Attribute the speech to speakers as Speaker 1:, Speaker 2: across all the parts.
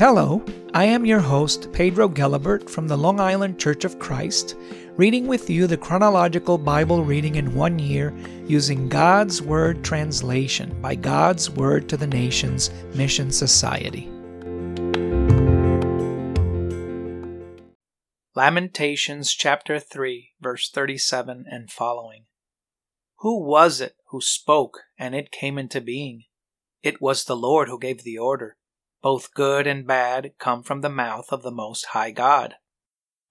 Speaker 1: Hello, I am your host, Pedro Gelibert from the Long Island Church of Christ, reading with you the chronological Bible reading in one year using God's Word translation by God's Word to the Nations Mission Society. Lamentations chapter 3, verse 37 and following. Who was it who spoke and it came into being? It was the Lord who gave the order both good and bad, come from the mouth of the Most High God.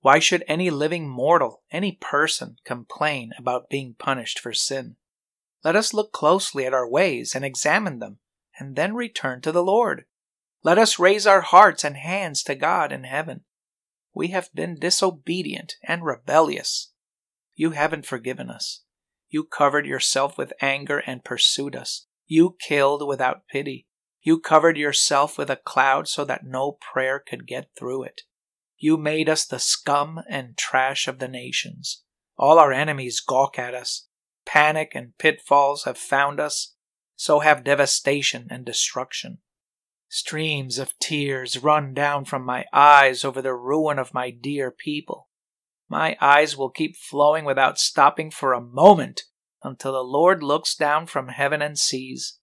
Speaker 1: Why should any living mortal, any person, complain about being punished for sin? Let us look closely at our ways and examine them, and then return to the Lord. Let us raise our hearts and hands to God in heaven. We have been disobedient and rebellious. You haven't forgiven us. You covered yourself with anger and pursued us. You killed without pity. You covered yourself with a cloud so that no prayer could get through it. You made us the scum and trash of the nations. All our enemies gawk at us. Panic and pitfalls have found us. So have devastation and destruction. Streams of tears run down from my eyes over the ruin of my dear people. My eyes will keep flowing without stopping for a moment until the Lord looks down from heaven and sees.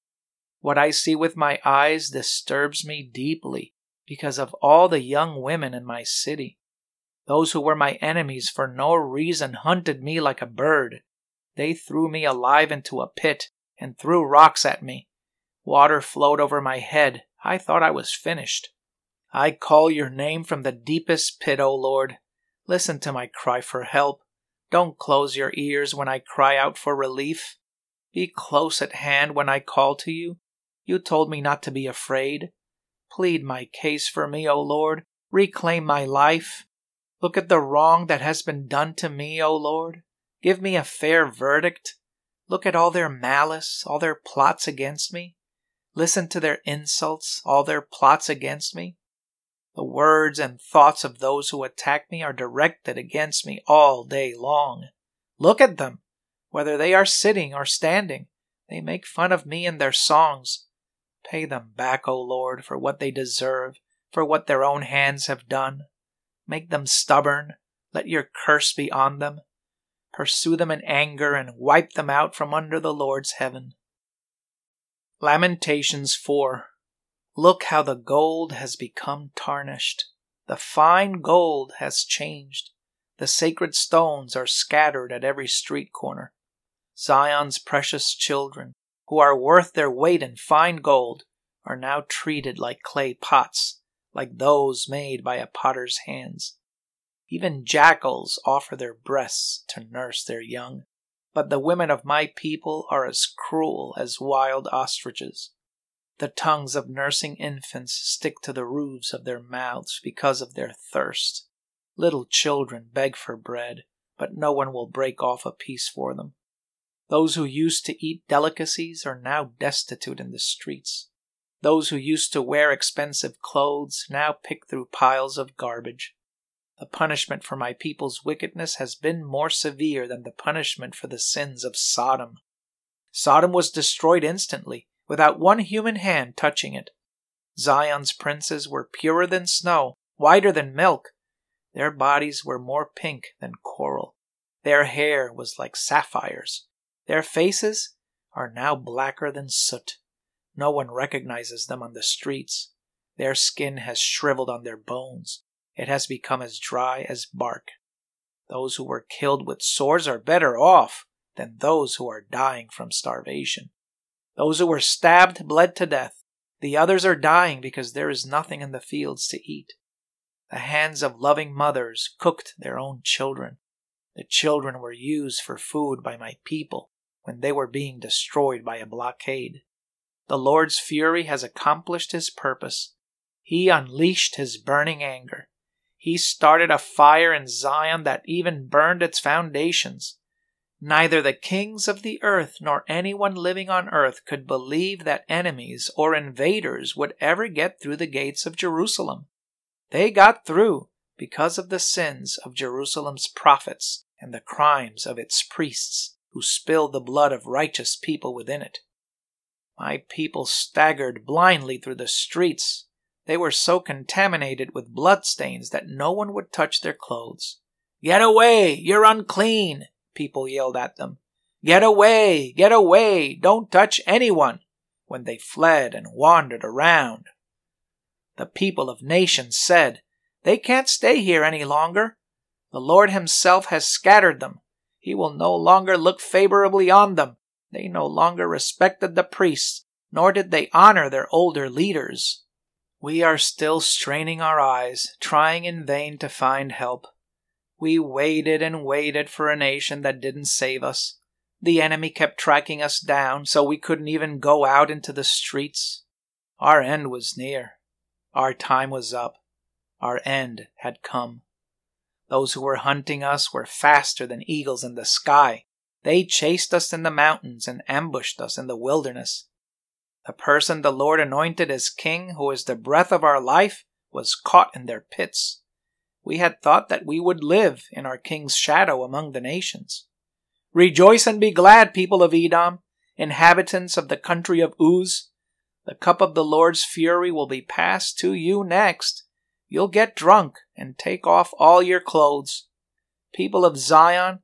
Speaker 1: What I see with my eyes disturbs me deeply because of all the young women in my city. Those who were my enemies for no reason hunted me like a bird. They threw me alive into a pit and threw rocks at me. Water flowed over my head. I thought I was finished. I call your name from the deepest pit, O Lord. Listen to my cry for help. Don't close your ears when I cry out for relief. Be close at hand when I call to you. You told me not to be afraid. Plead my case for me, O Lord. Reclaim my life. Look at the wrong that has been done to me, O Lord. Give me a fair verdict. Look at all their malice, all their plots against me. Listen to their insults, all their plots against me. The words and thoughts of those who attack me are directed against me all day long. Look at them, whether they are sitting or standing. They make fun of me in their songs. Pay them back, O Lord, for what they deserve, for what their own hands have done. Make them stubborn. Let your curse be on them. Pursue them in anger and wipe them out from under the Lord's heaven. Lamentations 4 Look how the gold has become tarnished. The fine gold has changed. The sacred stones are scattered at every street corner. Zion's precious children, who are worth their weight in fine gold, are now treated like clay pots, like those made by a potter's hands. Even jackals offer their breasts to nurse their young, but the women of my people are as cruel as wild ostriches. The tongues of nursing infants stick to the roofs of their mouths because of their thirst. Little children beg for bread, but no one will break off a piece for them. Those who used to eat delicacies are now destitute in the streets. Those who used to wear expensive clothes now pick through piles of garbage. The punishment for my people's wickedness has been more severe than the punishment for the sins of Sodom. Sodom was destroyed instantly, without one human hand touching it. Zion's princes were purer than snow, whiter than milk. Their bodies were more pink than coral. Their hair was like sapphires. Their faces are now blacker than soot. No one recognizes them on the streets. Their skin has shriveled on their bones. It has become as dry as bark. Those who were killed with swords are better off than those who are dying from starvation. Those who were stabbed bled to death. The others are dying because there is nothing in the fields to eat. The hands of loving mothers cooked their own children. The children were used for food by my people when they were being destroyed by a blockade. The Lord's fury has accomplished his purpose. He unleashed his burning anger. He started a fire in Zion that even burned its foundations. Neither the kings of the earth nor anyone living on earth could believe that enemies or invaders would ever get through the gates of Jerusalem. They got through because of the sins of Jerusalem's prophets and the crimes of its priests who spilled the blood of righteous people within it. My people staggered blindly through the streets. They were so contaminated with bloodstains that no one would touch their clothes. Get away! You're unclean! People yelled at them. Get away! Get away! Don't touch anyone! When they fled and wandered around. The people of nations said, They can't stay here any longer. The Lord Himself has scattered them. He will no longer look favorably on them. They no longer respected the priests, nor did they honor their older leaders. We are still straining our eyes, trying in vain to find help. We waited and waited for a nation that didn't save us. The enemy kept tracking us down, so we couldn't even go out into the streets. Our end was near. Our time was up. Our end had come. Those who were hunting us were faster than eagles in the sky. They chased us in the mountains and ambushed us in the wilderness. The person the Lord anointed as king, who is the breath of our life, was caught in their pits. We had thought that we would live in our king's shadow among the nations. Rejoice and be glad, people of Edom, inhabitants of the country of Uz. The cup of the Lord's fury will be passed to you next. You'll get drunk and take off all your clothes. People of Zion,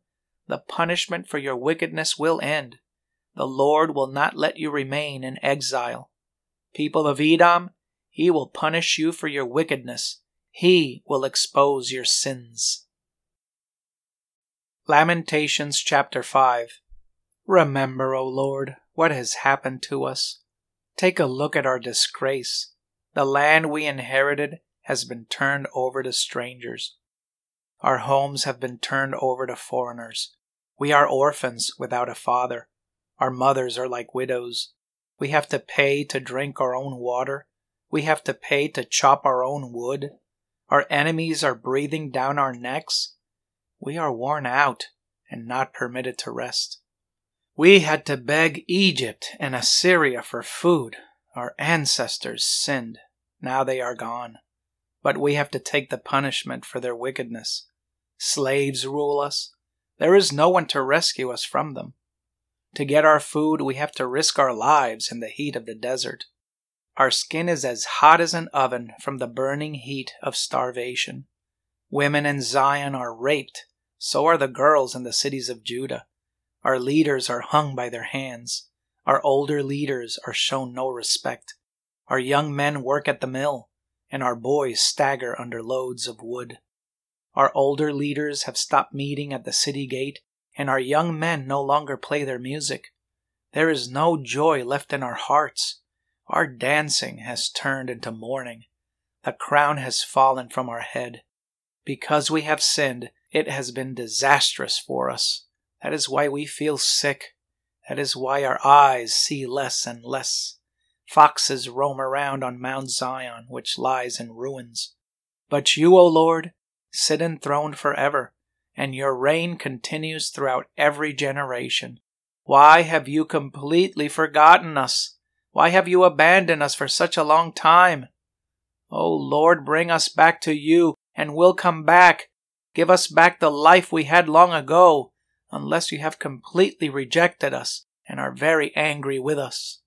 Speaker 1: the punishment for your wickedness will end. The Lord will not let you remain in exile. People of Edom, he will punish you for your wickedness. He will expose your sins. Lamentations chapter 5 Remember, O Lord, what has happened to us. Take a look at our disgrace. The land we inherited has been turned over to strangers. Our homes have been turned over to foreigners. We are orphans without a father. Our mothers are like widows. We have to pay to drink our own water. We have to pay to chop our own wood. Our enemies are breathing down our necks. We are worn out and not permitted to rest. We had to beg Egypt and Assyria for food. Our ancestors sinned. Now they are gone. But we have to take the punishment for their wickedness. Slaves rule us. There is no one to rescue us from them. To get our food, we have to risk our lives in the heat of the desert. Our skin is as hot as an oven from the burning heat of starvation. Women in Zion are raped, so are the girls in the cities of Judah. Our leaders are hung by their hands. Our older leaders are shown no respect. Our young men work at the mill, and our boys stagger under loads of wood. Our older leaders have stopped meeting at the city gate and our young men no longer play their music. There is no joy left in our hearts. Our dancing has turned into mourning. The crown has fallen from our head. Because we have sinned, it has been disastrous for us. That is why we feel sick. That is why our eyes see less and less. Foxes roam around on Mount Zion, which lies in ruins. But you, O Lord, sit enthroned forever and your reign continues throughout every generation. Why have you completely forgotten us? Why have you abandoned us for such a long time? O Lord, bring us back to you, and we'll come back. Give us back the life we had long ago, unless you have completely rejected us and are very angry with us.